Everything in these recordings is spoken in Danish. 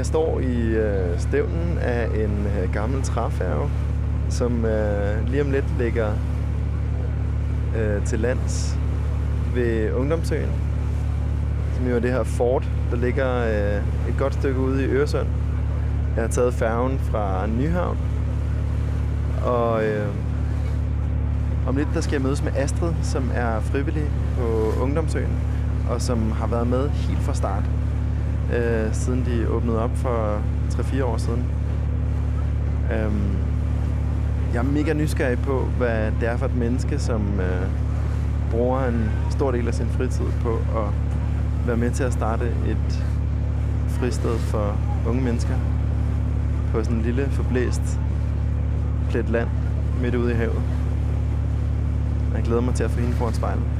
Jeg står i øh, stævnen af en øh, gammel træfærge, som øh, lige om lidt ligger øh, til lands ved Ungdomsøen, som jo er det her fort, der ligger øh, et godt stykke ude i Øresund. Jeg har taget færgen fra Nyhavn, og øh, om lidt der skal jeg mødes med Astrid, som er frivillig på Ungdomsøen, og som har været med helt fra start, øh, siden de åbnede op for 3-4 år siden. Øhm, jeg er mega nysgerrig på, hvad det er for et menneske, som øh, bruger en stor del af sin fritid på at være med til at starte et fristed for unge mennesker på sådan en lille forblæst plet land midt ude i havet. Jeg glæder mig til at få hende foran spejlet.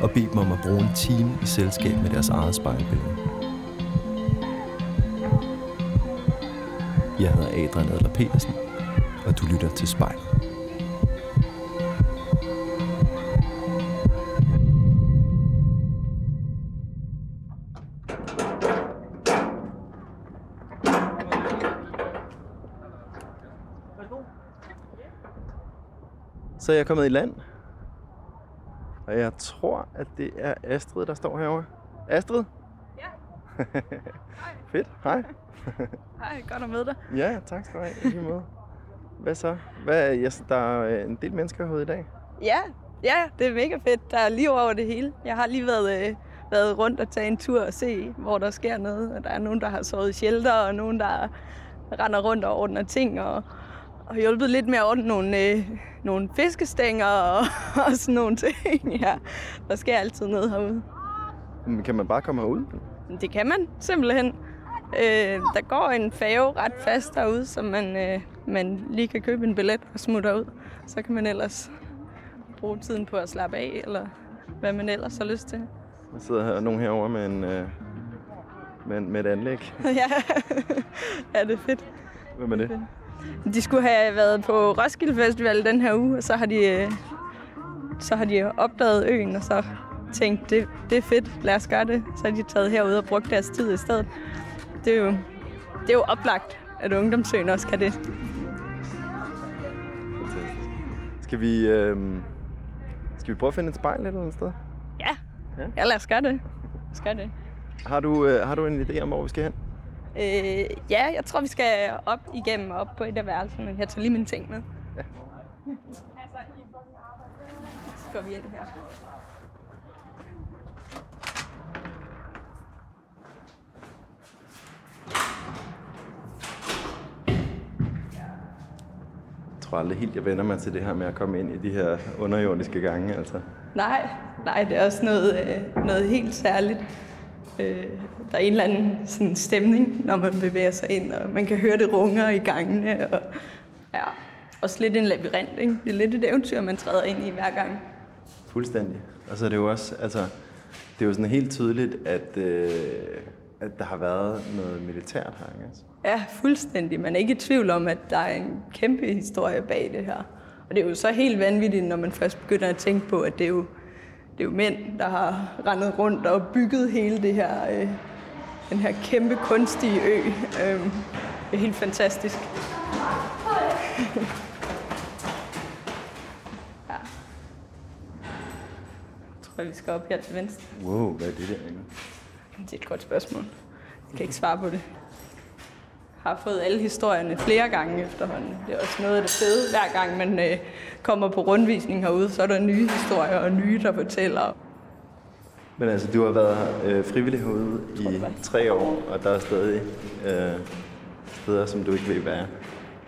og bedt dem om at bruge en time i selskab med deres eget spejlbillede. Jeg hedder Adrian Adler Petersen, og du lytter til spejlet. Så jeg er kommet i land. Og jeg tror, at det er Astrid, der står herovre. Astrid? Ja. Fedt. Hej. Hej, godt at møde dig. Ja, tak skal du have. I lige måde. Hvad så? Hvad, yes, der er en del mennesker herude i dag. Ja, ja, det er mega fedt. Der er lige over det hele. Jeg har lige været, øh, været rundt og tage en tur og se, hvor der sker noget. Og der er nogen, der har sovet i shelter, og nogen, der render rundt og ordner ting, og, og hjulpet lidt med at ordne nogle, øh, nogle fiskestænger og, og sådan nogle ting. Ja, der sker altid noget herude. Men Kan man bare komme herud? Det kan man simpelthen. Øh, der går en færge ret fast derude, så man, øh, man lige kan købe en billet og smutte ud. Så kan man ellers bruge tiden på at slappe af, eller hvad man ellers har lyst til. Der sidder her, nogen herovre med, en, øh, med, med et anlæg. ja. ja, det er fedt. Hvem er det? De skulle have været på Roskilde Festival den her uge, og så har de, øh, så har de opdaget øen, og så tænkt, det, det er fedt, lad os gøre det. Så har de taget herud og brugt deres tid i stedet. Det er jo, det er jo oplagt, at ungdomsøen også kan det. Skal vi, øh, skal vi prøve at finde et spejl et eller andet sted? Ja, Ja. ja lad os gøre det. Lad os gøre det. Har du, øh, har du en idé om, hvor vi skal hen? Øh, ja, jeg tror, vi skal op igennem op på et af værelserne. Jeg tager lige mine ting med. Ja. Så går vi ind her. Jeg tror aldrig helt, jeg vender mig til det her med at komme ind i de her underjordiske gange. Altså. Nej, nej, det er også noget, øh, noget helt særligt. Øh, der er en eller anden sådan, stemning, når man bevæger sig ind, og man kan høre det runger i gangene. Og, ja, også lidt en labyrint, ikke? Det er lidt et eventyr, man træder ind i hver gang. Fuldstændig. Og så er det jo også, altså, det er jo sådan helt tydeligt, at, øh, at der har været noget militært her, ikke? Altså. Ja, fuldstændig. Man er ikke i tvivl om, at der er en kæmpe historie bag det her. Og det er jo så helt vanvittigt, når man først begynder at tænke på, at det er jo, det er jo mænd, der har rendet rundt og bygget hele det her, øh, den her kæmpe kunstige ø. Øh, det er helt fantastisk. ja. Jeg tror, vi skal op her til venstre. Wow, hvad er det der? Det er et godt spørgsmål. Jeg kan ikke svare på det har fået alle historierne flere gange efterhånden. Det er også noget af det fede. Hver gang man øh, kommer på rundvisning herude, så er der nye historier og nye, der fortæller. Men altså, du har været øh, frivillig herude tror, i tre år, og der er stadig øh, steder, som du ikke ved, hvad er.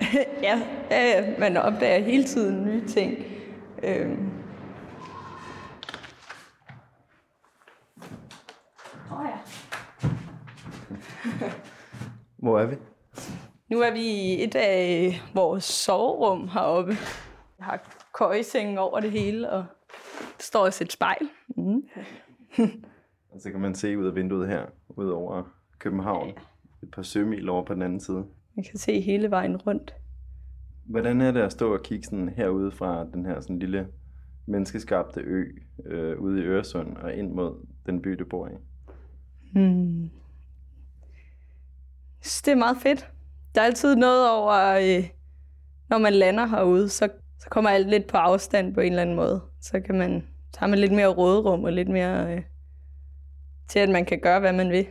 ja, øh, man opdager hele tiden nye ting. Øh, Hvor er vi? Nu er vi i et af vores soverum heroppe. Jeg har køjeseng over det hele, og der står også et spejl. Mm. Og så kan man se ud af vinduet her, ud over København. Et par sømil over på den anden side. Man kan se hele vejen rundt. Hvordan er det at stå og kigge sådan herude fra den her sådan lille menneskeskabte ø øh, ude i Øresund og ind mod den by, du bor i? Hmm. Jeg synes, det er meget fedt. Der er altid noget over, øh, når man lander herude, så, så kommer alt lidt på afstand på en eller anden måde. Så kan man, så har man lidt mere råderum og lidt mere øh, til, at man kan gøre, hvad man vil.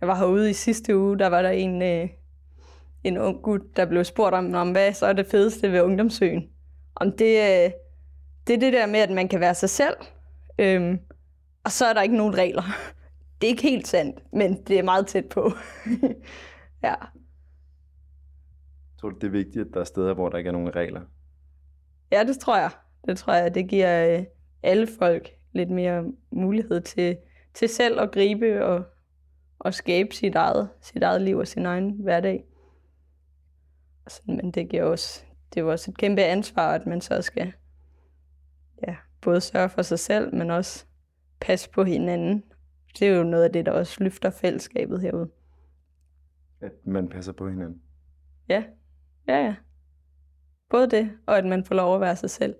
Jeg var herude i sidste uge, der var der en, øh, en ung gut, der blev spurgt om, om hvad så er det fedeste ved ungdomsøen. Om det, øh, det er det der med, at man kan være sig selv, øhm, og så er der ikke nogen regler. Det er ikke helt sandt, men det er meget tæt på. ja. Tror du, det er vigtigt, at der er steder, hvor der ikke er nogen regler? ja, det tror jeg. Det tror jeg, det giver øh, alle folk lidt mere mulighed til, til selv at gribe og, og skabe sit eget, sit eget liv og sin egen hverdag. Sådan, men det giver også, det er også et kæmpe ansvar, at man så skal ja, både sørge for sig selv, men også passe på hinanden. Det er jo noget af det, der også løfter fællesskabet herude. At man passer på hinanden? Ja, ja, ja. Både det, og at man får lov at være sig selv.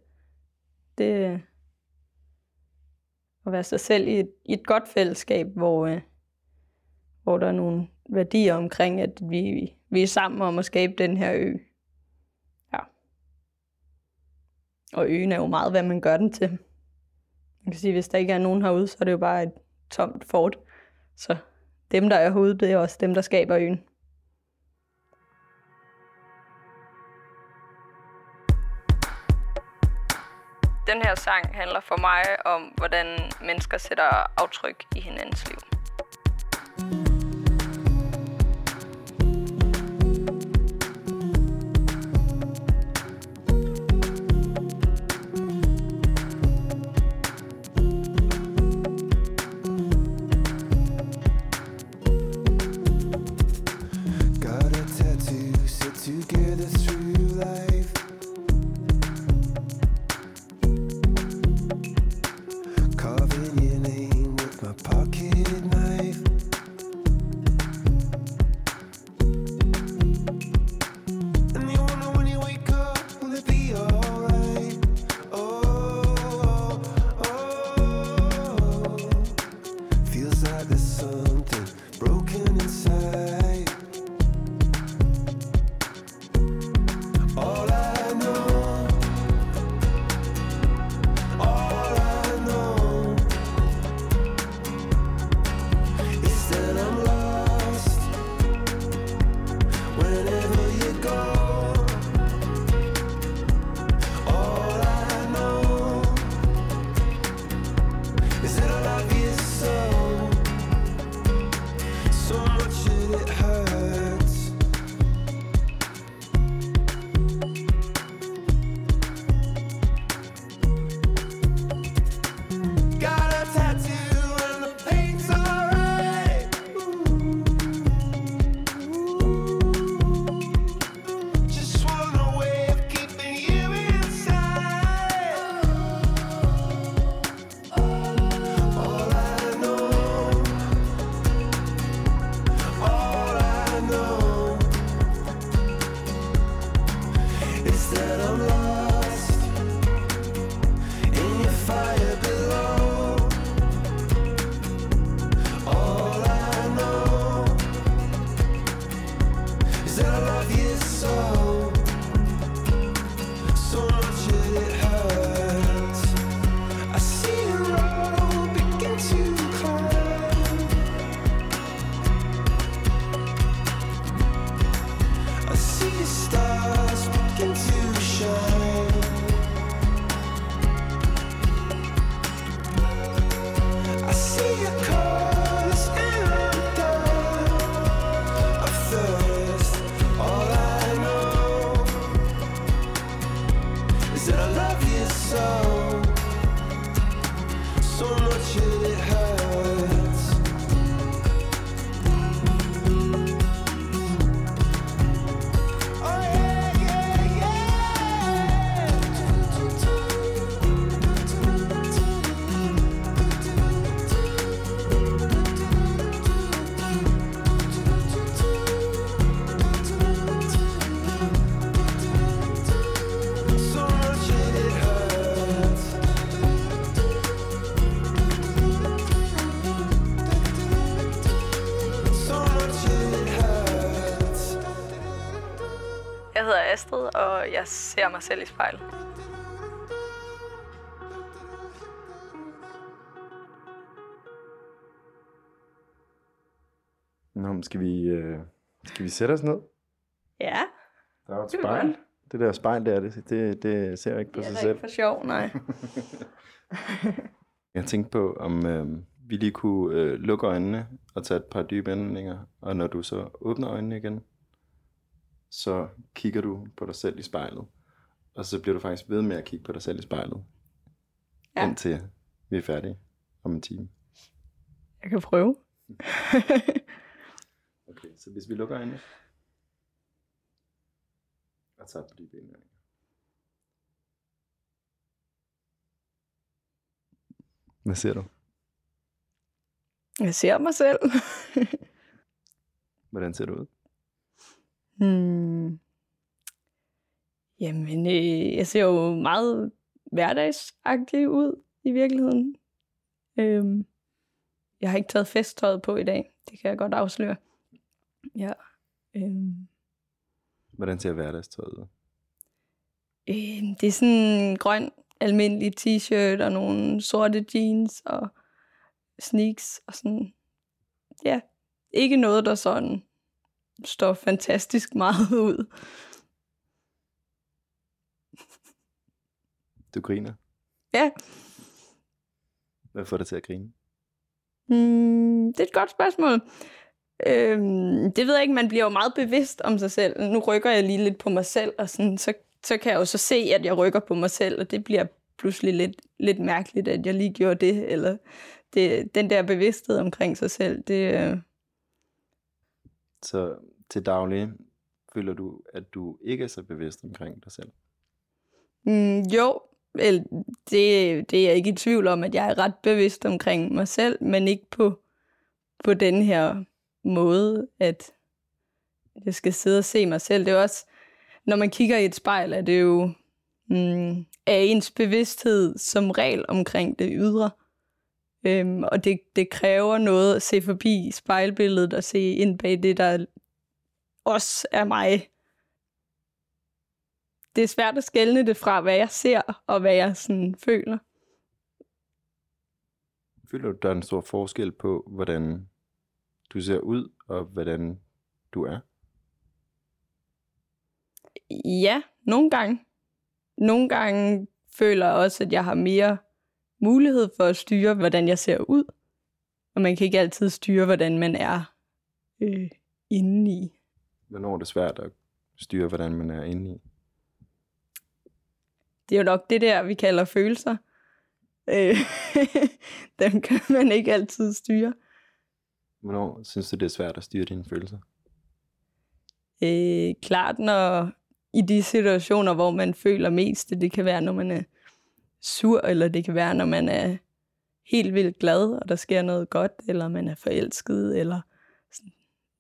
Det øh, at være sig selv i et, i et godt fællesskab, hvor, øh, hvor der er nogle værdier omkring, at vi, vi er sammen om at skabe den her ø. Ja. Og øen er jo meget, hvad man gør den til. Man kan sige, hvis der ikke er nogen herude, så er det jo bare et tomt fort. Så dem, der er herude, det er også dem, der skaber øen. Den her sang handler for mig om, hvordan mennesker sætter aftryk i hinandens liv. Og jeg ser mig selv i spejlet. Nå, men skal vi, øh, skal vi sætte os ned? Ja, Der er jo et Det spejl. Det der spejl der, det, det, det ser ikke på det sig er da selv. ikke for sjov, nej. Jeg tænkte på, om øh, vi lige kunne øh, lukke øjnene og tage et par dybe indåndinger. Og når du så åbner øjnene igen, så kigger du på dig selv i spejlet. Og så bliver du faktisk ved med at kigge på dig selv i spejlet. Ja. Indtil vi er færdige om en time. Jeg kan prøve. Okay, så hvis vi lukker øjnene og tager et par dybe indåndinger. Hvad ser du? Jeg ser mig selv. Hvordan ser du ud? Hmm. Jamen, øh, jeg ser jo meget hverdagsagtig ud i virkeligheden. Øhm, jeg har ikke taget festtøjet på i dag. Det kan jeg godt afsløre. Ja. Øhm, Hvordan ser hverdagstøjet ud? øh, det er sådan en grøn, almindelig t-shirt og nogle sorte jeans og sneaks og sådan. Ja, ikke noget, der sådan står fantastisk meget ud. Du griner. Ja, Hvad får dig til at grine? Mm, det er et godt spørgsmål. Øhm, det ved jeg ikke, man bliver jo meget bevidst om sig selv. Nu rykker jeg lige lidt på mig selv, og sådan, så, så kan jeg jo så se, at jeg rykker på mig selv, og det bliver pludselig lidt, lidt mærkeligt, at jeg lige gjorde det. Eller det, den der bevidsthed omkring sig selv, det, øh, så til daglig føler du, at du ikke er så bevidst omkring dig selv? mm, jo, det, det er jeg ikke i tvivl om, at jeg er ret bevidst omkring mig selv, men ikke på, på den her måde, at jeg skal sidde og se mig selv. Det er også, når man kigger i et spejl, er det jo mm, er ens bevidsthed som regel omkring det ydre. Øhm, og det, det kræver noget at se forbi spejlbilledet og se ind bag det, der også er mig. Det er svært at skelne det fra, hvad jeg ser og hvad jeg sådan føler. Føler du, der er en stor forskel på, hvordan du ser ud, og hvordan du er? Ja, nogle gange. Nogle gange føler jeg også, at jeg har mere mulighed for at styre, hvordan jeg ser ud. Og man kan ikke altid styre, hvordan man er øh, indeni. Hvornår er det svært at styre, hvordan man er inde i? Det er jo nok det der, vi kalder følelser. Øh, dem kan man ikke altid styre. Hvornår synes du, det er svært at styre dine følelser? Øh, klart, når i de situationer, hvor man føler mest, det kan være, når man er sur, eller det kan være, når man er helt vildt glad, og der sker noget godt, eller man er forelsket, eller sådan,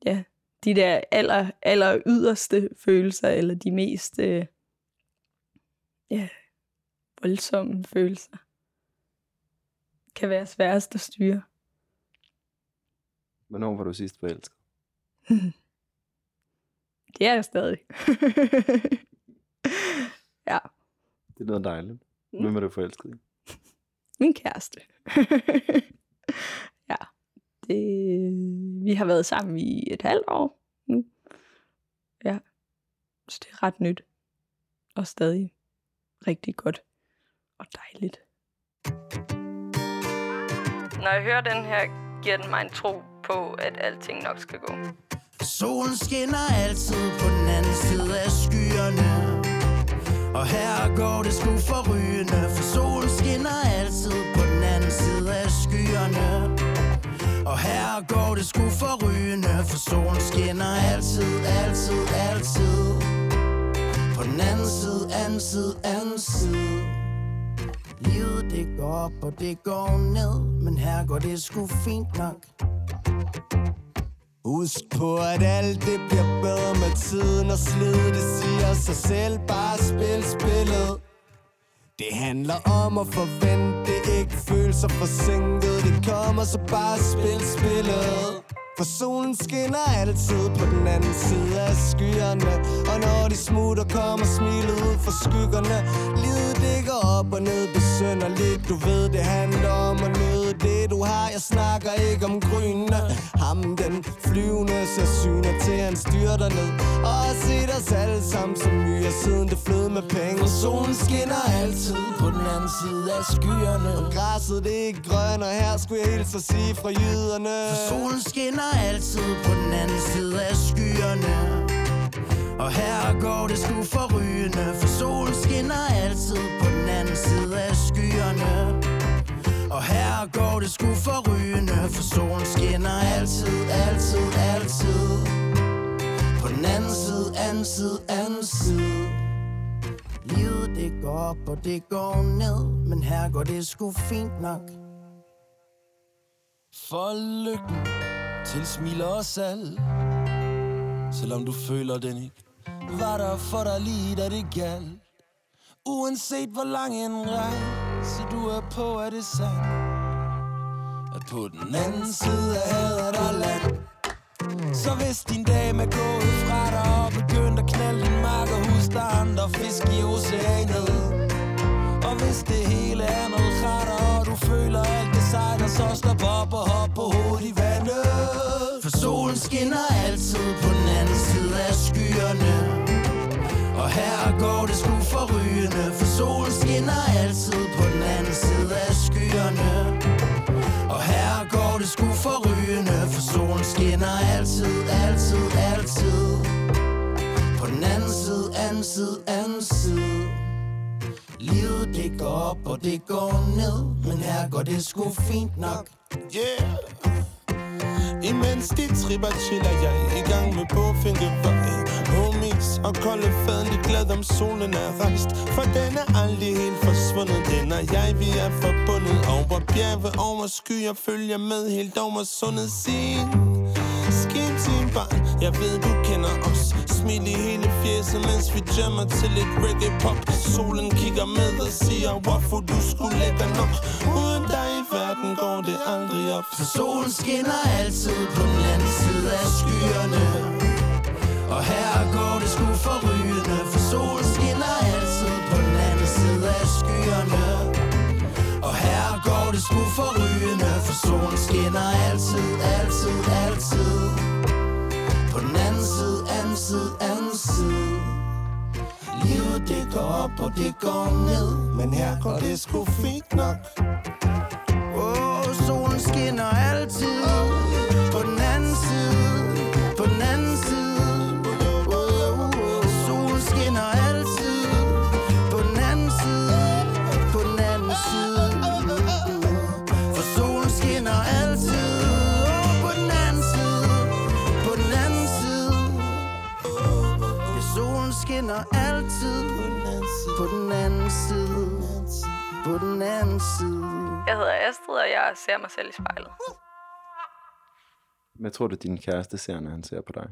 ja, de der aller, aller yderste følelser, eller de mest øh, ja, voldsomme følelser, kan være sværest at styre. Hvornår var du sidst forelsket? Det er jeg stadig. ja, Det lyder dejligt. Mm. Hvem er du forelsket i? min kæreste. ja, det, vi har været sammen i et halvt år nu. Ja, så det er ret nyt. Og stadig rigtig godt og dejligt. Når jeg hører den her, giver den mig en tro på, at alting nok skal gå. Solen skinner altid på den anden side af skyerne og her går det sgu forrygende For solen skinner altid på den anden side af skyerne. Og her går det sgu forrygende For solen skinner altid, altid, altid. På den anden side, anden side, anden side. Livet det går op og det går ned Men her går det sgu fint nok. Husk på, at alt det bliver bedre med tiden og slid Det siger sig selv, bare spil spillet. Det handler om at forvente, ikke føle sig forsinket. Det kommer, så bare spil spillet. For solen skinner altid på den anden side af skyerne. Og når de smutter kommer smilet ud fra skyggerne. Livet ligger op og ned besønderligt Du ved det handler om at nyde det du har. Jeg snakker ikke om grynene. Ham den flyvende ser syner til han styrter ned. Og set os alle sammen som myrer siden det flød med penge. For solen skinner altid på den anden side af skyerne. Og græsset det er ikke grønt og her skulle jeg hilse at sige fra jyderne. For solen skinner altid på den anden side af skyerne. Og her går det sgu forrygende. For solen skinner altid på den anden side af skyerne og her går det sgu forrygende For solen skinner altid, altid, altid. På den anden side, anden side, anden side. Livet det går op og det går ned Men her går det sgu fint nok. For lykken tilsmiler os alle Selvom du føler den ikke Var der for dig lige da det galt. Uanset hvor lang en rejse du er på, er det sandt At på den anden side af havet er der land Så hvis din dame er gået fra dig Og begyndt at knalde din mark Og markerhus Der andre fisk i oceanet. Og hvis det hele er noget kratter Og du føler alt det sejler Så stop op og hop på hovedet i vandet. For solen skinner altid på Og her går det sgu forrygende For solen skinner altid på den anden side af skyerne. Og her går det sgu forrygende For solen skinner altid, altid, altid. På den anden side, anden side, anden side. Livet det går op og det går ned Men her går det sgu fint nok. Yeah. Imens de tripper chiller jeg i gang med bogfinkevej Homies og kolde faden, glad om solen er rejst. For den er aldrig helt forsvundet. Den og jeg, vi er forbundet Over bjerge, over skyer Følger med helt over sundet sin Skin til barn Jeg ved du kender os. Smil i hele fjeset Mens vi jammer til et reggae pop. Solen kigger med og siger Hvorfor du skulle lægge nok? Uden dig i verden går det aldrig op. For solen skinner altid på den anden side af skyerne. Og her går det sgu forrygende For solen skinner altid på den anden side af skyerne. Og her går det sgu forrygende For solen skinner altid, altid, altid. På den anden side, anden side, anden side. Livet det går op og det går ned. Men her går det sgu fint nok. Åh, oh, solen skinner altid. Skinner altid På den anden side På den anden side Jeg hedder Astrid, og jeg ser mig selv i spejlet. Hvad tror du, din kæreste ser, når han ser på dig?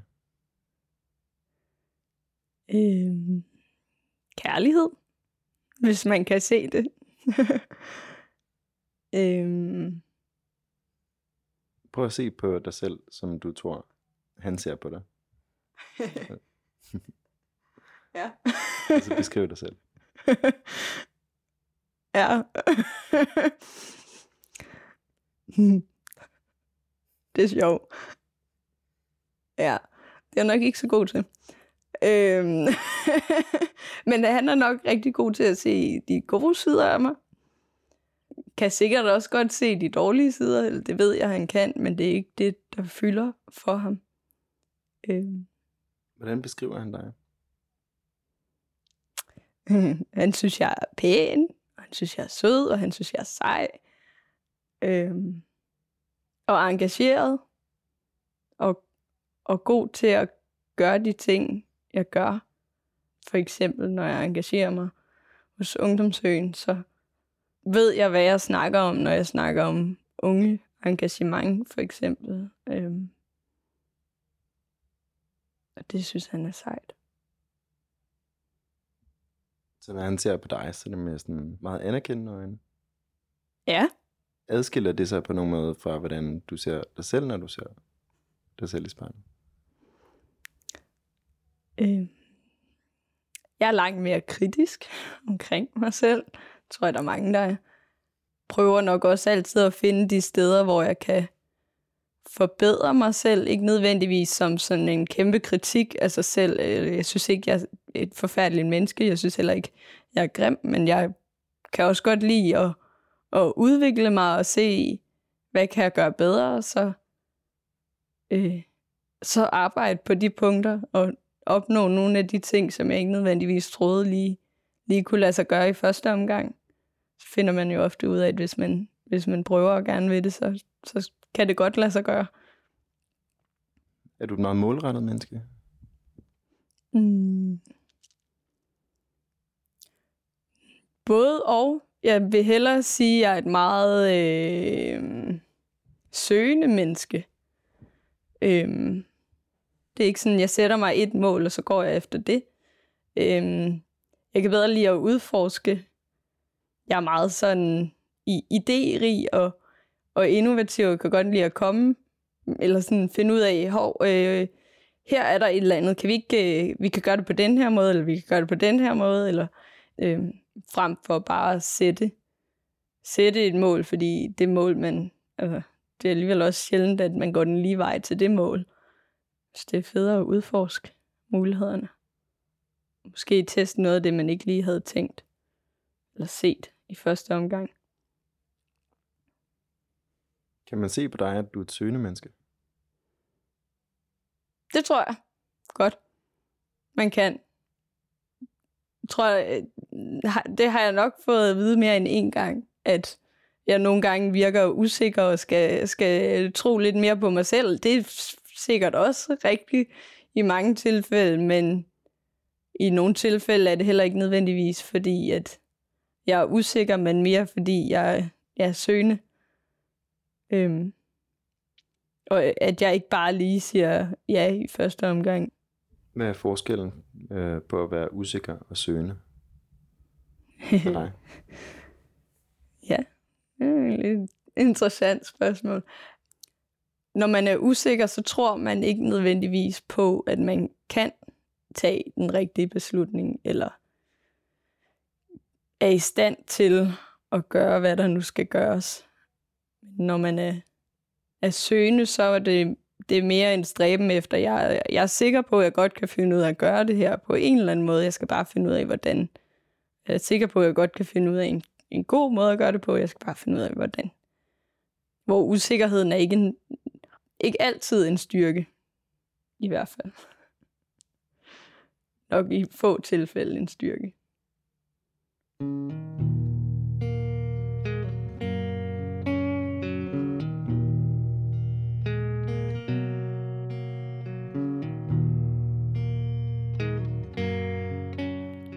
Øhm, kærlighed, hvis man kan se det. øhm, Prøv at se på dig selv, som du tror, han ser på dig. ja. Altså beskriv dig selv. ja. det er sjovt. Ja, det er nok ikke så god til. Øhm. Men han er nok rigtig god til at se de gode sider af mig. Kan sikkert også godt se de dårlige sider, eller det ved jeg, han kan, men det er ikke det, der fylder for ham. Øhm. Hvordan beskriver han dig? han synes, jeg er pæn, og han synes, jeg er sød, og han synes, jeg er sej. Øhm, og engageret, og, og god til at gøre de ting, jeg gør. For eksempel, når jeg engagerer mig hos Ungdomsøen, så ved jeg, hvad jeg snakker om, når jeg snakker om unge engagement, for eksempel. Øhm, og det synes han er sejt. Så når han ser på dig, så er det med sådan meget anerkendende øjne. Ja, Adskiller det sig på nogen måde fra, hvordan du ser dig selv, når du ser dig selv i spejlet? Øh, jeg er langt mere kritisk omkring mig selv. Jeg tror, der er mange, der prøver nok også altid at finde de steder, hvor jeg kan forbedre mig selv. Ikke nødvendigvis som sådan en kæmpe kritik af sig selv. Øh, jeg synes ikke, jeg er et forfærdeligt menneske. Jeg synes heller ikke, jeg er grim, men jeg kan også godt lide at, at udvikle mig og se, hvad kan jeg gøre bedre, og så, øh, så arbejde på de punkter og opnå nogle af de ting, som jeg ikke nødvendigvis troede lige, lige kunne lade sig gøre i første omgang. Så finder man jo ofte ud af, at hvis man, hvis man prøver og gerne vil det, så, så kan det godt lade sig gøre. Er du et meget målrettet menneske? Mm. Både og. Jeg vil hellere sige, at jeg er et meget øh, søgende menneske. Øhm, det er ikke sådan, jeg sætter mig et mål, og så går jeg efter det. Øhm, jeg kan bedre lide at udforske. Jeg er meget sådan i idérig og, og innovative kan godt lide at komme, eller sådan finde ud af, hov, øh, her er der et eller andet. Kan vi ikke, øh, vi kan gøre det på den her måde, eller vi kan gøre det på den her måde, eller øh, frem for bare at sætte, sætte et mål, fordi det mål, man, altså, det er alligevel også sjældent, at man går den lige vej til det mål. Så det er federe at udforske mulighederne. Måske teste noget af det, man ikke lige havde tænkt eller set i første omgang. Kan man se på dig, at du er et søgende menneske? Det tror jeg godt, man kan. Jeg øh, tror, det har jeg nok fået at vide mere end en gang, at jeg nogle gange virker usikker og skal, skal tro lidt mere på mig selv. Det er sikkert også rigtigt i mange tilfælde, men i nogle tilfælde er det heller ikke nødvendigvis, fordi at jeg er usikker, men mere fordi jeg, jeg er søgende. Øhm, og at jeg ikke bare lige siger ja i første omgang. Hvad er forskellen øh, på at være usikker og søgende for dig? Ja, det er et lidt interessant spørgsmål. Når man er usikker, så tror man ikke nødvendigvis på, at man kan tage den rigtige beslutning, eller er i stand til at gøre, hvad der nu skal gøres. Når man er, er søgende, så er det, det er mere en stræben efter, jeg, jeg er sikker på, at jeg godt kan finde ud af at gøre det her på en eller anden måde. Jeg skal bare finde ud af, hvordan. Jeg er sikker på, at jeg godt kan finde ud af en en god måde at gøre det på. Jeg skal bare finde ud af, hvordan. Hvor usikkerheden er ikke, en, ikke altid en styrke. I hvert fald. Nok i få tilfælde en styrke.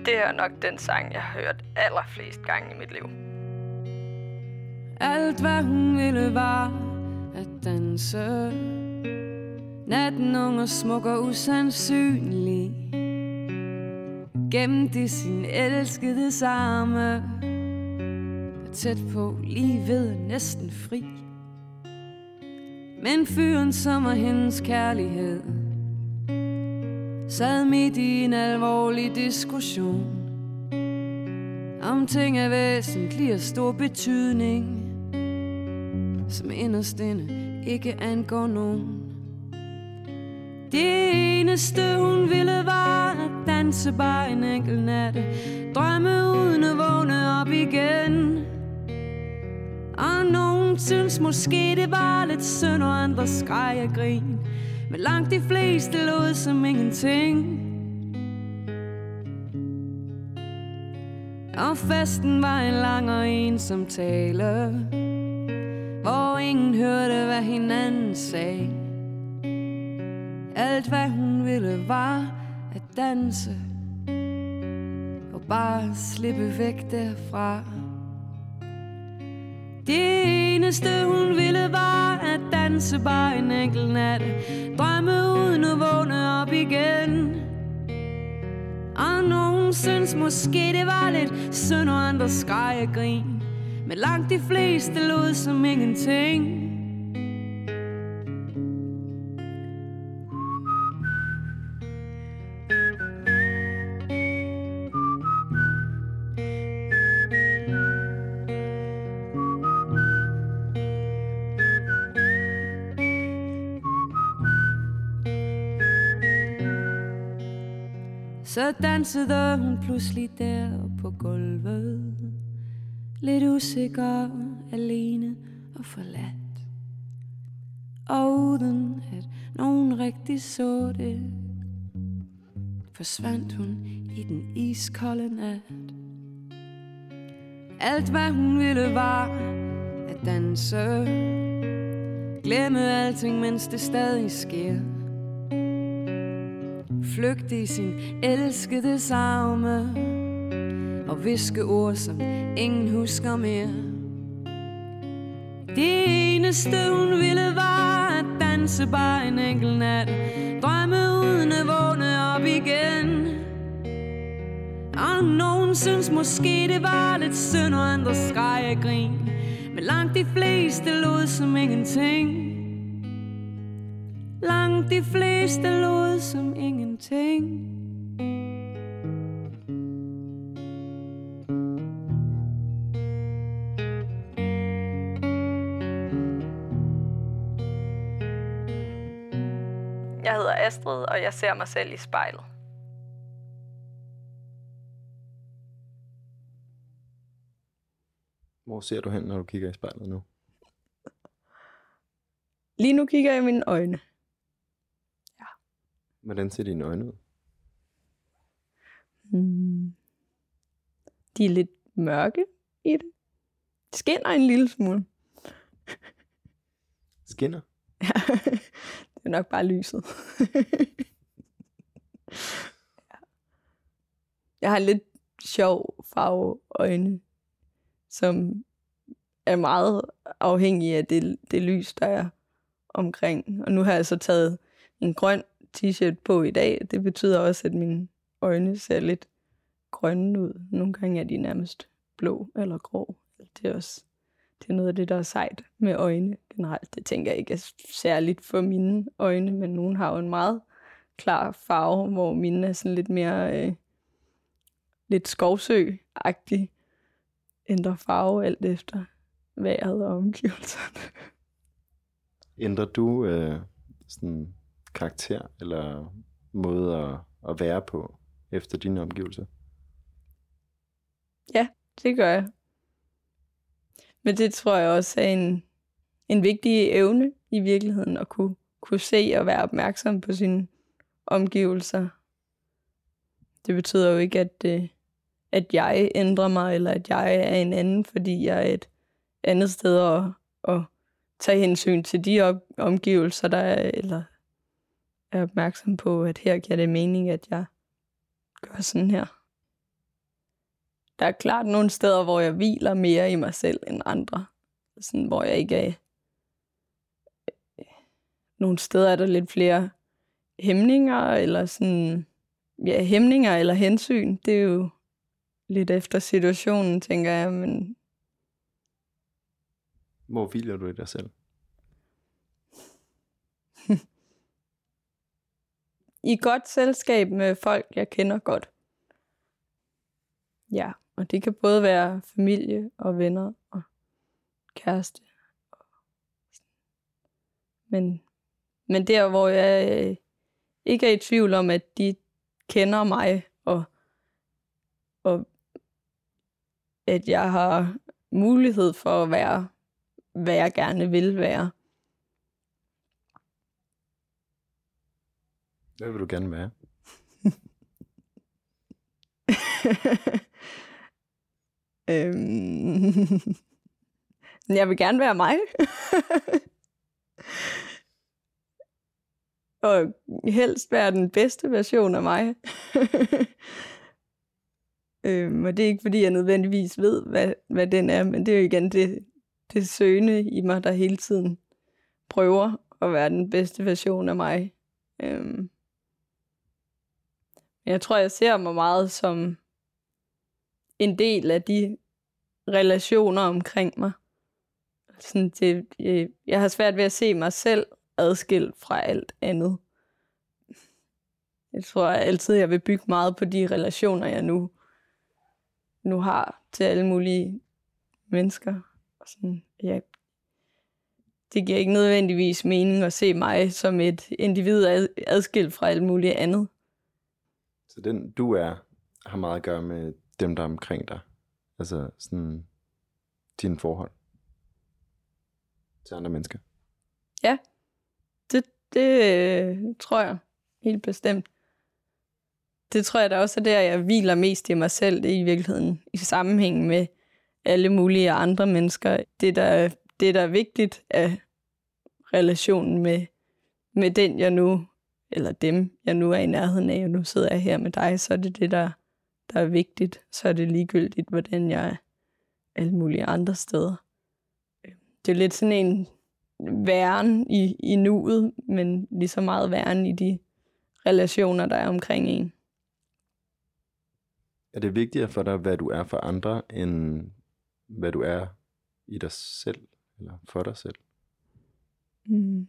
Det er nok den sang, jeg har hørt allerflest gange i mit liv. Alt hvad hun ville var at danse. Natten ung og smuk og usandsynlig. Gemt i sin elskede arme Tæt på, lige ved, næsten fri. Men fyren, som er hendes kærlighed Sad midt i en alvorlig diskussion Om ting af væsentlig og stor betydning Som inderst inde ikke angår nogen. Det eneste hun ville var at danse bare en enkelt nat, Drømme uden at vågne op igen. Og nogen synes måske det var lidt synd Og andre skreg og grin. Men langt de fleste lod som ingenting. Og festen var en lang og ensom tale Hvor ingen hørte hvad hinanden sagde. Alt hvad hun ville var at danse Og bare slippe væk derfra. Det eneste hun ville var at danse bare en enkelt nat. Drømme uden at vågne op igen. Og nogen synes måske det var lidt synd Og andre skreg og grin. Men langt de fleste lod som ingenting. Så dansede hun pludselig der på gulvet. Lidt usikker, alene og forladt. Og uden at nogen rigtig så det Forsvandt hun i den iskolde nat. Alt hvad hun ville var at danse. Glemme alting, mens det stadig sker. Flygte i sin elskede savme Og viske ord, som ingen husker mere. Det eneste hun ville var at danse bare en enkelt nat Drømme uden at vågne op igen. Og nogen synes måske det var lidt synd Og andre skreg grin Men langt de fleste lod som ingenting de fleste lod som ingenting Jeg hedder Astrid, og jeg ser mig selv i spejlet. Hvor ser du hen, når du kigger i spejlet nu? Lige nu kigger jeg i mine øjne. Hvordan ser dine øjne ud? Hmm. De er lidt mørke i det. Det skinner en lille smule. Skinner? Ja, det er nok bare lyset. Jeg har lidt sjov farve øjne, som er meget afhængig af det, det lys, der er omkring. Og nu har jeg så taget en grøn t-shirt på i dag. Det betyder også, at mine øjne ser lidt grønne ud. Nogle gange er de nærmest blå eller grå. Det er også det er noget af det, der er sejt med øjne generelt. Det tænker jeg ikke er særligt for mine øjne, men nogen har jo en meget klar farve, hvor mine er sådan lidt mere øh, lidt skovsø-agtig, ændrer farve alt efter vejret og omgivelserne. Ændrer du øh, sådan karakter eller måde at, at være på efter dine omgivelser? Ja, det gør jeg. Men det tror jeg også er en, en vigtig evne i virkeligheden, at kunne, kunne se og være opmærksom på sine omgivelser. Det betyder jo ikke, at, øh, at jeg ændrer mig, eller at jeg er en anden, fordi jeg er et andet sted og, og tage hensyn til de omgivelser, der er, eller er opmærksom på, at her giver det mening, at jeg gør sådan her. Der er klart nogle steder, hvor jeg hviler mere i mig selv end andre. Sådan, hvor jeg ikke er... Nogle steder er der lidt flere hæmninger, eller sådan... Ja, hæmninger eller hensyn. Det er jo lidt efter situationen, tænker jeg, men Hvor hviler du i dig selv? I godt selskab med folk, jeg kender godt. Ja, og det kan både være familie og venner og kæreste. Men, men der, hvor jeg øh, ikke er i tvivl om, at de kender mig, og, og at jeg har mulighed for at være, hvad jeg gerne vil være. Hvad vil du gerne være? øhm, jeg vil gerne være mig. og helst være den bedste version af mig. øhm, og det er ikke, fordi jeg nødvendigvis ved, hvad, hvad den er, men det er jo igen det, det søgende i mig, der hele tiden prøver at være den bedste version af mig. Øhm, jeg tror, jeg ser mig meget som en del af de relationer omkring mig. Sådan det, øh, jeg har svært ved at se mig selv adskilt fra alt andet. Jeg tror altid, jeg vil bygge meget på de relationer, jeg nu, nu har til alle mulige mennesker. Og sådan, jeg, det giver ikke nødvendigvis mening at se mig som et individ adskilt fra alt muligt andet. Så den du er, har meget at gøre med dem, der er omkring dig. Altså sådan dine forhold til andre mennesker. Ja, Det, det øh, tror jeg helt bestemt. Det tror jeg da også er der, jeg hviler mest i mig selv, det i virkeligheden i sammenhæng med alle mulige andre mennesker. Det, der, det, der er vigtigt, er relationen med, med den, jeg nu, eller dem, jeg nu er i nærheden af, og nu sidder jeg her med dig, så er det det, der, der er vigtigt. Så er det ligegyldigt, hvordan jeg er alle mulige andre steder. Det er lidt sådan en væren i, i nuet, men lige så meget væren i de relationer, der er omkring en. Er det vigtigere for dig, hvad du er for andre, end hvad du er i dig selv, eller for dig selv? Mm.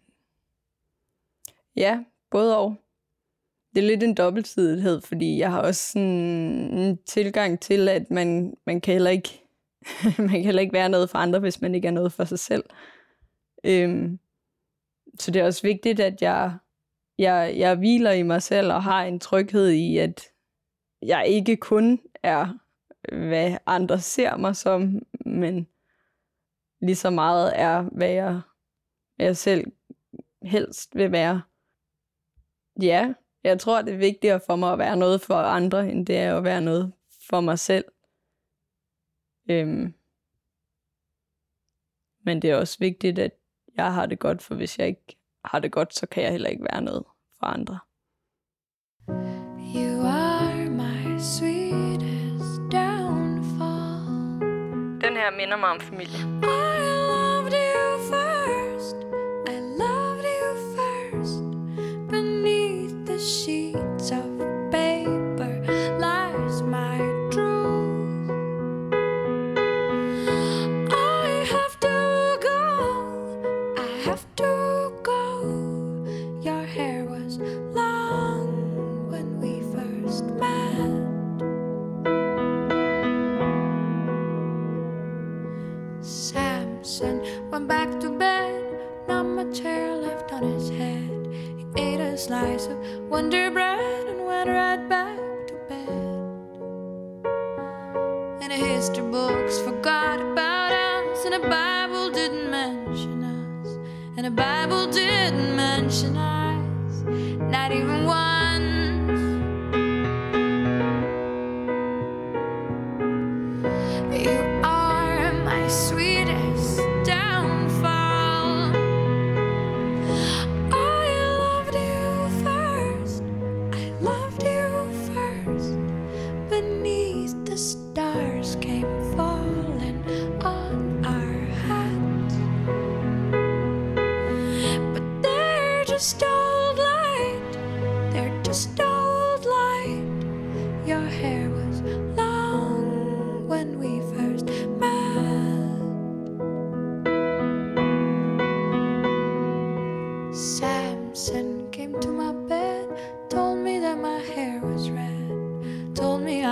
Ja, både og. Det er lidt en dobbeltsidighed, fordi jeg har også sådan en tilgang til, at man, man, kan heller ikke, man kan heller ikke være noget for andre, hvis man ikke er noget for sig selv. Øhm, så det er også vigtigt, at jeg, jeg, jeg hviler i mig selv og har en tryghed i, at jeg ikke kun er, hvad andre ser mig som, men lige så meget er, hvad jeg, hvad jeg selv helst vil være. Ja, jeg tror, det er vigtigere for mig at være noget for andre, end det er at være noget for mig selv. Øhm. Men det er også vigtigt, at jeg har det godt, for hvis jeg ikke har det godt, så kan jeg heller ikke være noget for andre. You are my sweetest downfall. Den her minder mig om familie.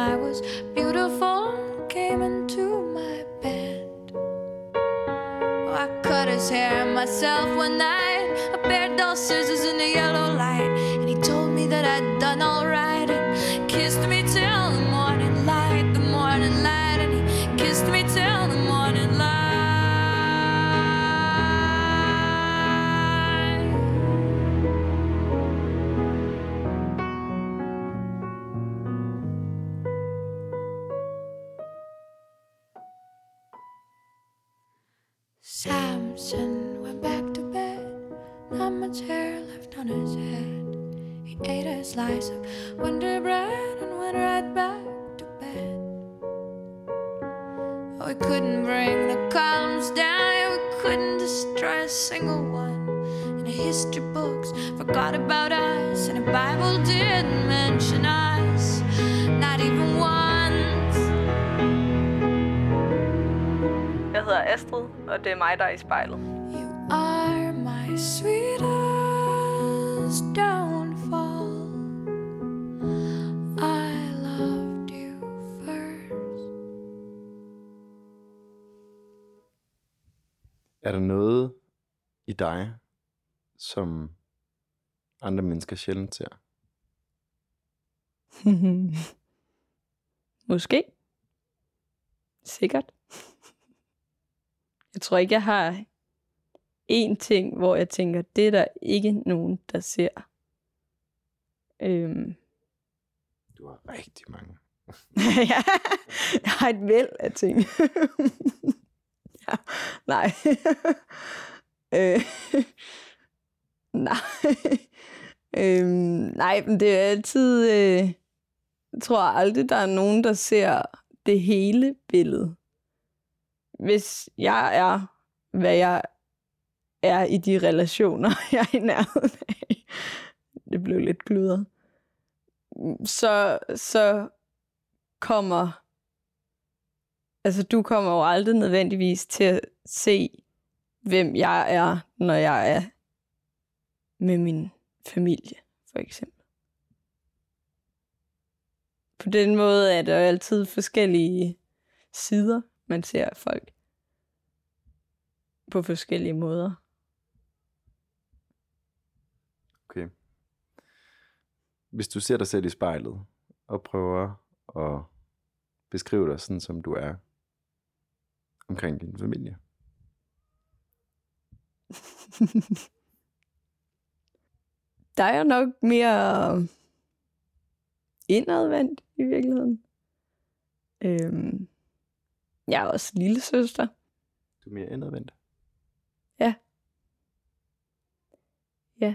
I was beautiful, came into my bed. Oh, I cut his hair myself one night, a pair of scissors in the yellow light, and he told me that I'd done all det er mig, der er i spejlet. You are my sweetest downfall. I loved you first. Er der noget i dig, som andre mennesker sjældent ser? Måske. Sikkert. Jeg tror ikke, jeg har én ting, hvor jeg tænker, det er der ikke nogen, der ser. Øhm, Du har rigtig mange. ja, jeg har et væld af ting. ja, nej. øh, nej. øhm, nej, men det er altid... Øh, jeg tror aldrig, der er nogen, der ser det hele billede. Hvis jeg er, hvad jeg er i de relationer, jeg er i nærheden af. Det blev lidt kludret. Så, så kommer... Altså, du kommer jo aldrig nødvendigvis til at se, hvem jeg er, når jeg er med min familie, for eksempel. På den måde er der jo altid forskellige sider, man ser folk. På forskellige måder. Okay. Hvis du ser dig selv i spejlet, og prøver at beskrive dig sådan, som du er omkring din familie. Der er nok mere indadvendt i virkeligheden. Øhm, jeg er også lille søster. Du er mere indadvendt. Ja. Ja.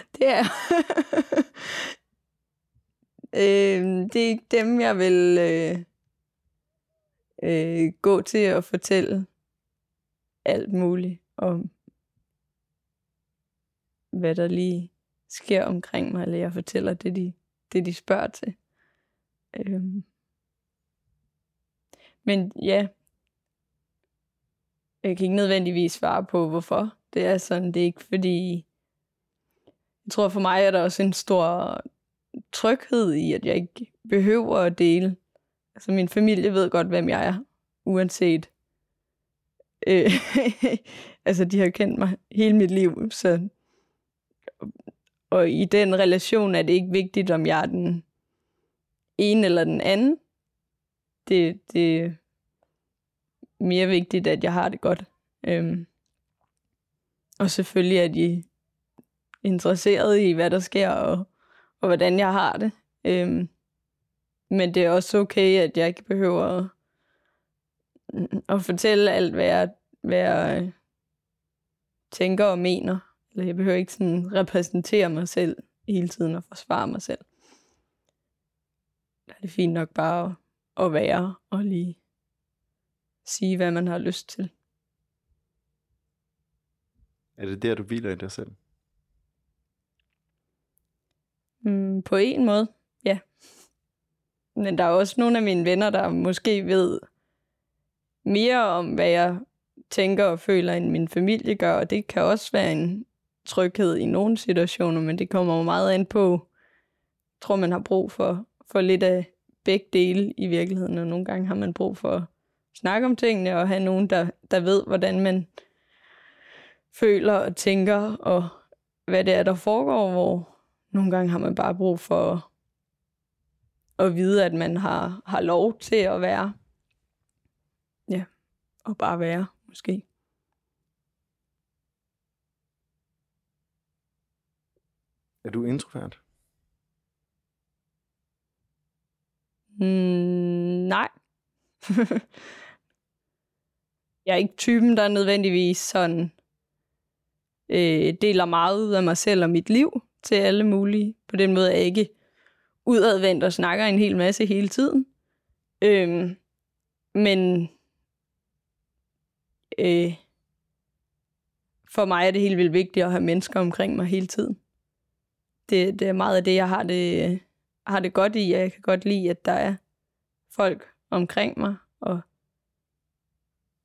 det er øhm, Det er ikke dem, jeg vil øh, øh, gå til at fortælle alt muligt om, hvad der lige sker omkring mig, eller jeg fortæller det, de, det, de spørger til. Øhm. Men ja, jeg kan ikke nødvendigvis svare på, hvorfor det er sådan. Det er ikke fordi... Jeg tror for mig er der også en stor tryghed i, at jeg ikke behøver at dele. Altså min familie ved godt, hvem jeg er, uanset. Øh, altså de har jo kendt mig hele mit liv, så... Og i den relation er det ikke vigtigt, om jeg er den ene eller den anden. Det, det mere vigtigt, at jeg har det godt. Øhm. Og selvfølgelig er de interesseret i, hvad der sker, og, og hvordan jeg har det. Øhm. Men det er også okay, at jeg ikke behøver at, at fortælle alt, hvad jeg, hvad jeg øh, tænker og mener. Eller jeg behøver ikke sådan repræsentere mig selv hele tiden og forsvare mig selv. Det er det fint nok bare at, at være og lige sige, hvad man har lyst til. Er det der, du hviler i dig selv? Mm, på en måde, ja. Men der er også nogle af mine venner, der måske ved mere om, hvad jeg tænker og føler, end min familie gør, og det kan også være en tryghed i nogle situationer, men det kommer jo meget an på, jeg tror, man har brug for, for lidt af begge dele i virkeligheden, og nogle gange har man brug for snakke om tingene, og have nogen, der, der ved, hvordan man føler og tænker, og hvad det er, der foregår, hvor nogle gange har man bare brug for at vide, at man har, har lov til at være. Ja, og bare være, måske. Er du introvert? Mm, nej. jeg er ikke typen, der nødvendigvis sådan øh, deler meget ud af mig selv og mit liv til alle mulige. På den måde er jeg ikke udadvendt og snakker en hel masse hele tiden. Øhm, men øh, for mig er det helt vildt vigtigt at have mennesker omkring mig hele tiden. Det, det er meget af det, jeg har det, har det godt i, og jeg kan godt lide, at der er folk omkring mig, og,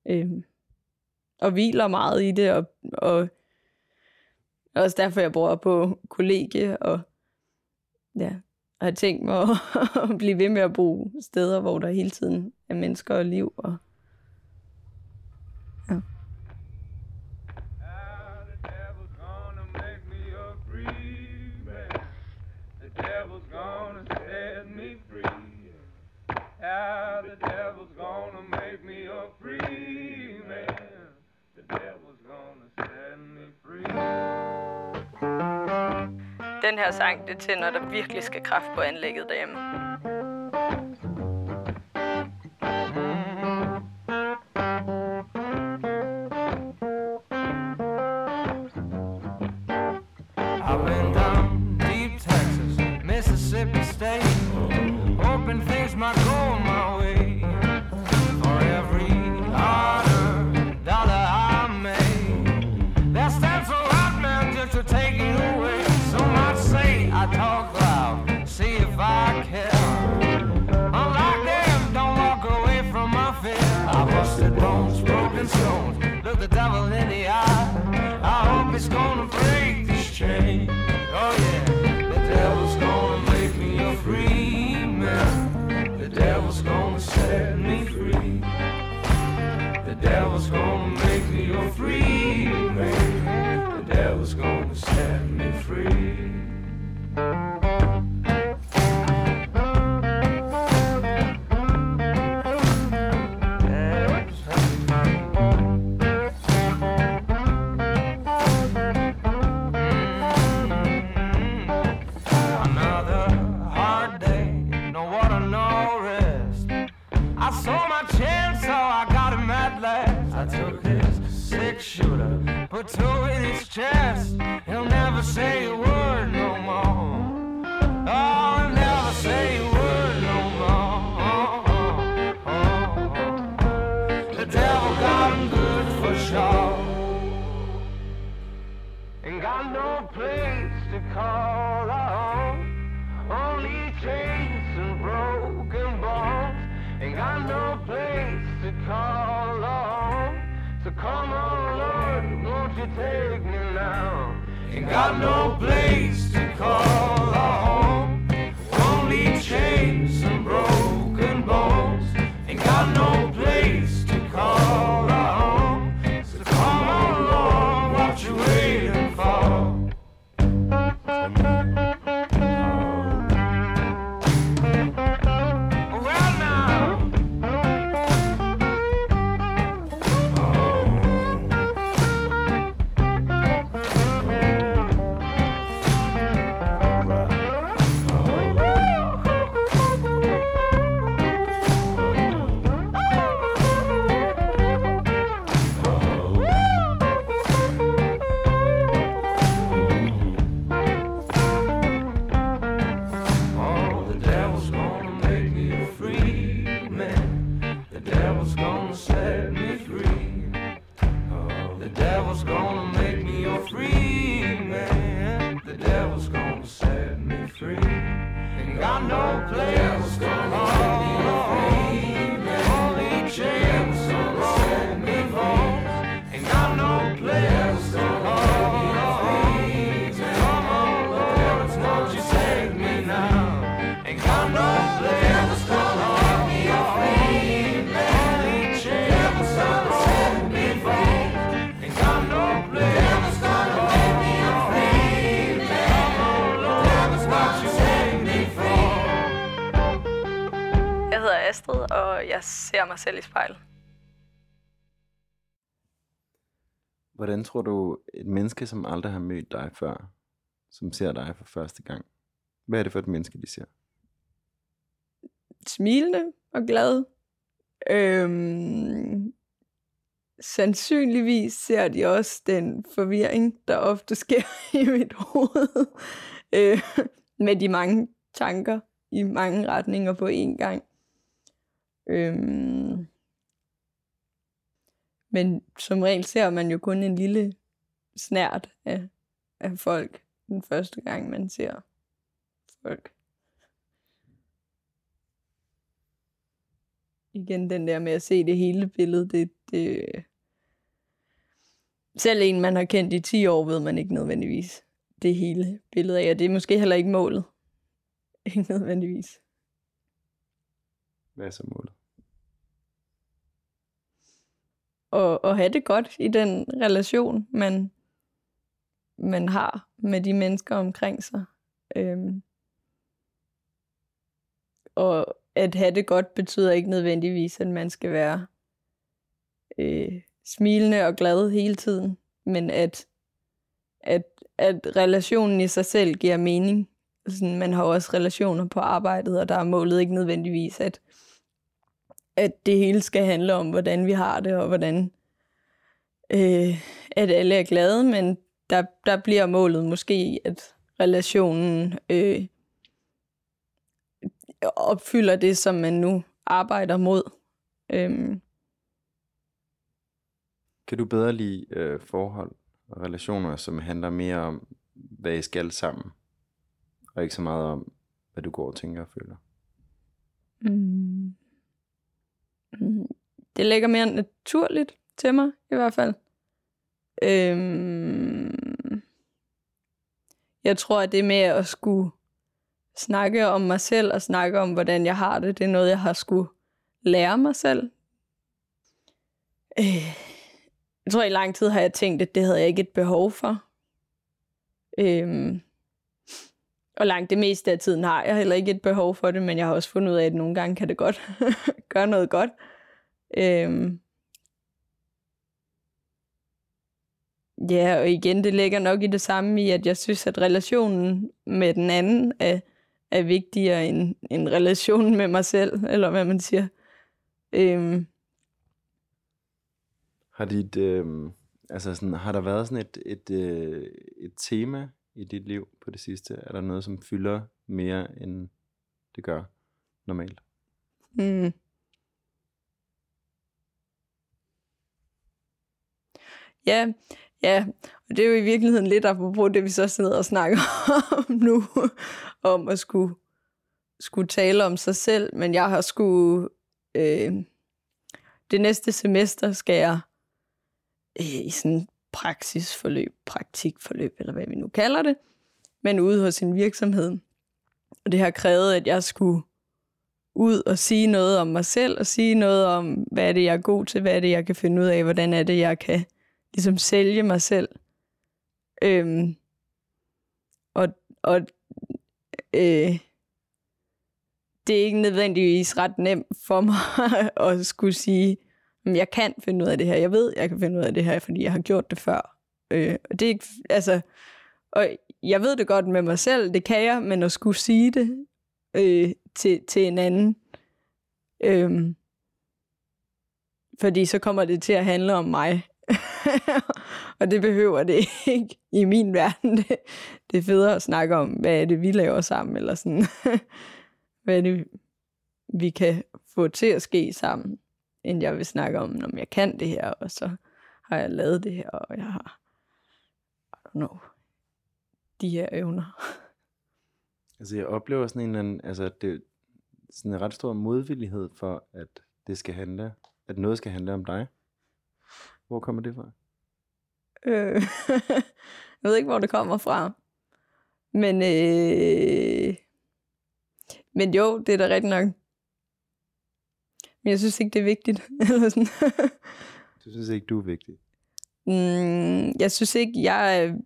Øh, og hviler meget i det, og, og også derfor, jeg bor på kollegie, og ja, har tænkt mig at, at blive ved med at bo steder, hvor der hele tiden er mennesker og liv. Og, ja free man. The devil's gonna set me free. Den her sang, det tænder, der virkelig skal kraft på anlægget derhjemme. my goal. You take me now? Ain't got no place jeg ser mig selv i spejlet. Hvordan tror du, et menneske, som aldrig har mødt dig før, som ser dig for første gang, hvad er det for et menneske, de ser? smilende og glad. Øhm, sandsynligvis ser de også den forvirring, der ofte sker i mit hoved, øh, med de mange tanker i mange retninger på én gang. Øhm, men som regel ser man jo kun en lille snært af, af folk den første gang, man ser folk. igen den der med at se det hele billede, det, det... Selv en, man har kendt i 10 år, ved man ikke nødvendigvis det hele billede af, og det er måske heller ikke målet. Ikke nødvendigvis. Hvad er så målet? Og, og have det godt i den relation, man, man har med de mennesker omkring sig. Øhm. Og at have det godt betyder ikke nødvendigvis, at man skal være øh, smilende og glad hele tiden, men at, at, at relationen i sig selv giver mening. Sådan, man har også relationer på arbejdet, og der er målet ikke nødvendigvis, at, at det hele skal handle om, hvordan vi har det, og hvordan øh, at alle er glade, men der, der bliver målet måske, at relationen øh, opfylder det, som man nu arbejder mod. Øhm, Kan du bedre lide øh, forhold og relationer, som handler mere om, hvad I skal sammen, og ikke så meget om, hvad du går og tænker og føler? mm, mm, det ligger mere naturligt til mig, i hvert fald. Øhm, jeg tror, at det med at skulle snakke om mig selv og snakke om, hvordan jeg har det, det er noget, jeg har skulle lære mig selv. Øh, jeg tror, i lang tid har jeg tænkt, at det havde jeg ikke et behov for. Øhm, og langt det meste af tiden har jeg heller ikke et behov for det, men jeg har også fundet ud af, at nogle gange kan det godt gøre noget godt. Øhm, Ja, og igen, det ligger nok i det samme i, at jeg synes, at relationen med den anden er, er vigtigere end, end relationen med mig selv, eller hvad man siger. Øhm, Har, dit, øh, altså sådan, har der været sådan et, et, øh, et tema i dit liv på det sidste? Er der noget, som fylder mere, end det gør normalt? mm. Ja, ja, og det er jo i virkeligheden lidt apropos det, vi så sidder og snakker om nu, om at skulle, skulle tale om sig selv, men jeg har skulle, øh, det næste semester skal jeg øh, i sådan praksisforløb, praktikforløb, eller hvad vi nu kalder det, men ude hos en virksomhed. Og det har krævet, at jeg skulle ud og sige noget om mig selv, og sige noget om, hvad er det, jeg er god til, hvad er det, jeg kan finde ud af, hvordan er det, jeg kan ligesom sælge mig selv. Øhm, og og øh, det er ikke nødvendigvis ret nemt for mig at skulle sige, jeg kan finde ud af det her. Jeg ved, jeg kan finde ud af det her, fordi jeg har gjort det før. Øh, og det er ikke, altså, og jeg ved det godt med mig selv, det kan jeg, men at skulle sige det øh, til, til en anden, øh, fordi så kommer det til at handle om mig. og det behøver det ikke i min verden. Det, det er federe at snakke om, hvad er det, vi laver sammen, eller sådan, hvad er det, vi kan få til at ske sammen, end jeg vil snakke om, om jeg kan det her, og så har jeg lavet det her, og jeg har, I don't know, de her evner. Altså jeg oplever sådan en eller anden, altså det er sådan en ret stor modvillighed for, at det skal handle, at noget skal handle om dig. Hvor kommer det fra? Øh, jeg ved ikke, hvor det kommer fra. Men, øh, men jo, det er da rigtigt nok. Men jeg synes ikke, det er vigtigt. Eller sådan. Du synes ikke, du er vigtig? mm, jeg synes ikke, jeg er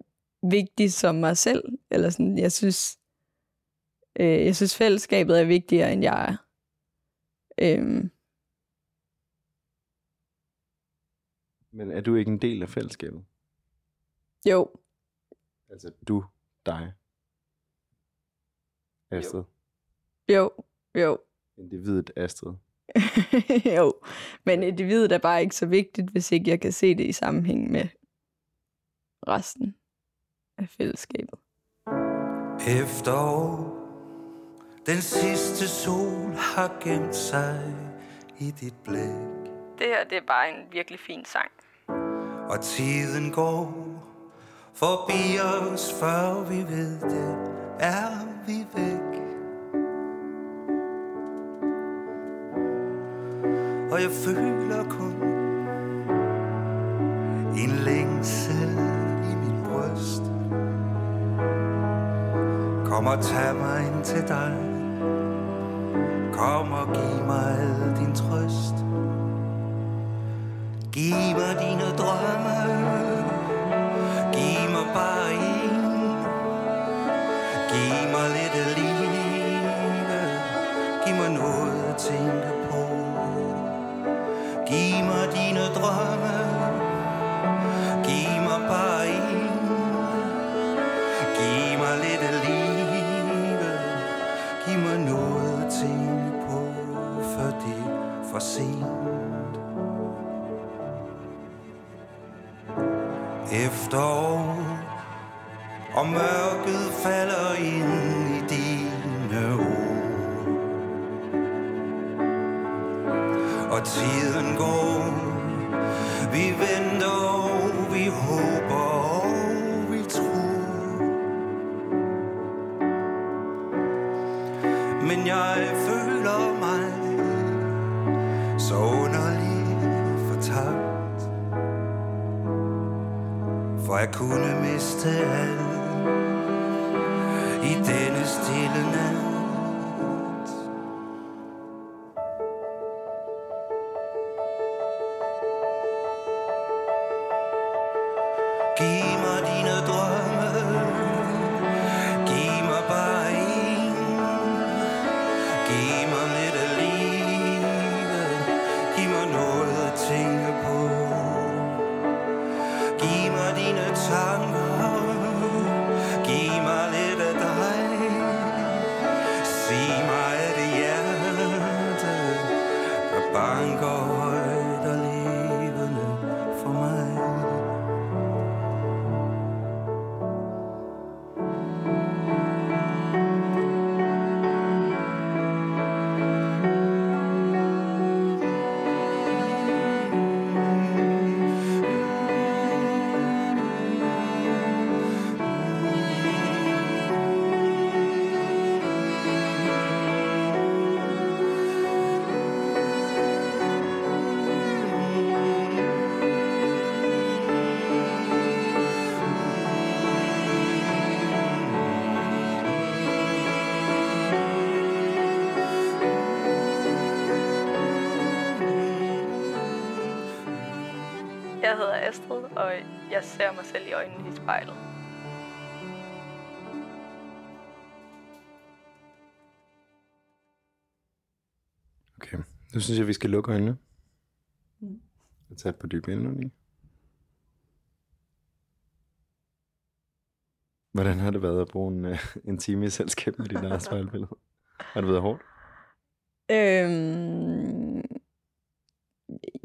vigtig som mig selv. Eller sådan, jeg synes, øh, jeg synes fællesskabet er vigtigere, end jeg er. Øhm, Men er du ikke en del af fællesskabet? jo, Altså du, dig, Astrid, jo, jo. individet Astrid. jo, men individet er bare ikke så vigtigt, hvis ikke jeg kan se det i sammenhæng med resten af fællesskabet. Efterår Den sidste sol har gemt sig i dit blik Det her, det er bare en virkelig fin sang. Og tiden går forbi os, før vi ved det, er vi væk. Og jeg føler kun en længsel i min bryst. Kom og tag mig ind til dig. Kom og giv mig al din trøst. Giv mig dine drømme Giv mig bare en Giv mig lidt af livet Giv mig noget at tænke på Giv mig dine drømme. Giv mig bare en. Giv mig lidt af livet. Giv mig noget at tænke på Før det er for sent. Efterår Og mørket falder ind i dine ord. Og tiden går. Vi venter og vi håber og vi tror. Men jeg føler mig Så underligt fortabt. For jeg kunne miste alt I denne stille nat. Ser mig selv i øjnene i spejlet. Okay, nu synes jeg, vi skal lukke øjnene. Mm. Og tage et par dybe indåndinger. Hvordan har det været at bruge en, uh, en time i selskab med dit eget spejlbillede? Har det været hårdt? Øhm,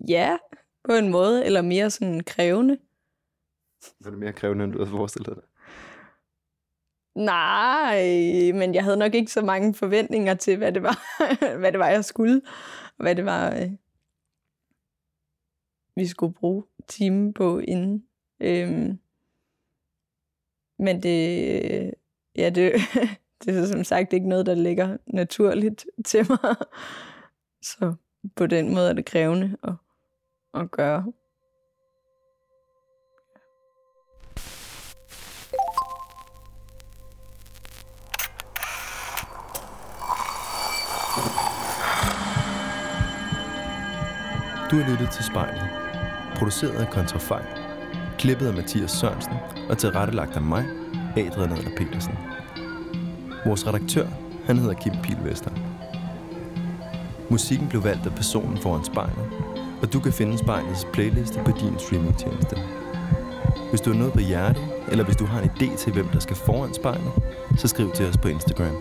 ja, på en måde, eller mere sådan krævende. Var det mere krævende, end du havde forestillet dig? Nej, men jeg havde nok ikke så mange forventninger til, hvad det var, hvad det var jeg skulle, og hvad det var, øh, vi skulle bruge timen på inden. Øhm, men det, øh, ja, det, det er som sagt ikke noget, der ligger naturligt til mig. Så på den måde er det krævende at, at gøre. Du har lyttet til spejlet. Produceret af Kontrafej. Klippet af Mathias Sørensen og tilrettelagt af mig, Adrian Adler Petersen. Vores redaktør, han hedder Kim Pilvester. Musikken blev valgt af personen foran spejlet, og du kan finde spejlets playliste på din streamingtjeneste. Hvis du har noget på hjertet, eller hvis du har en idé til, hvem der skal foran spejlet, så skriv til os på Instagram.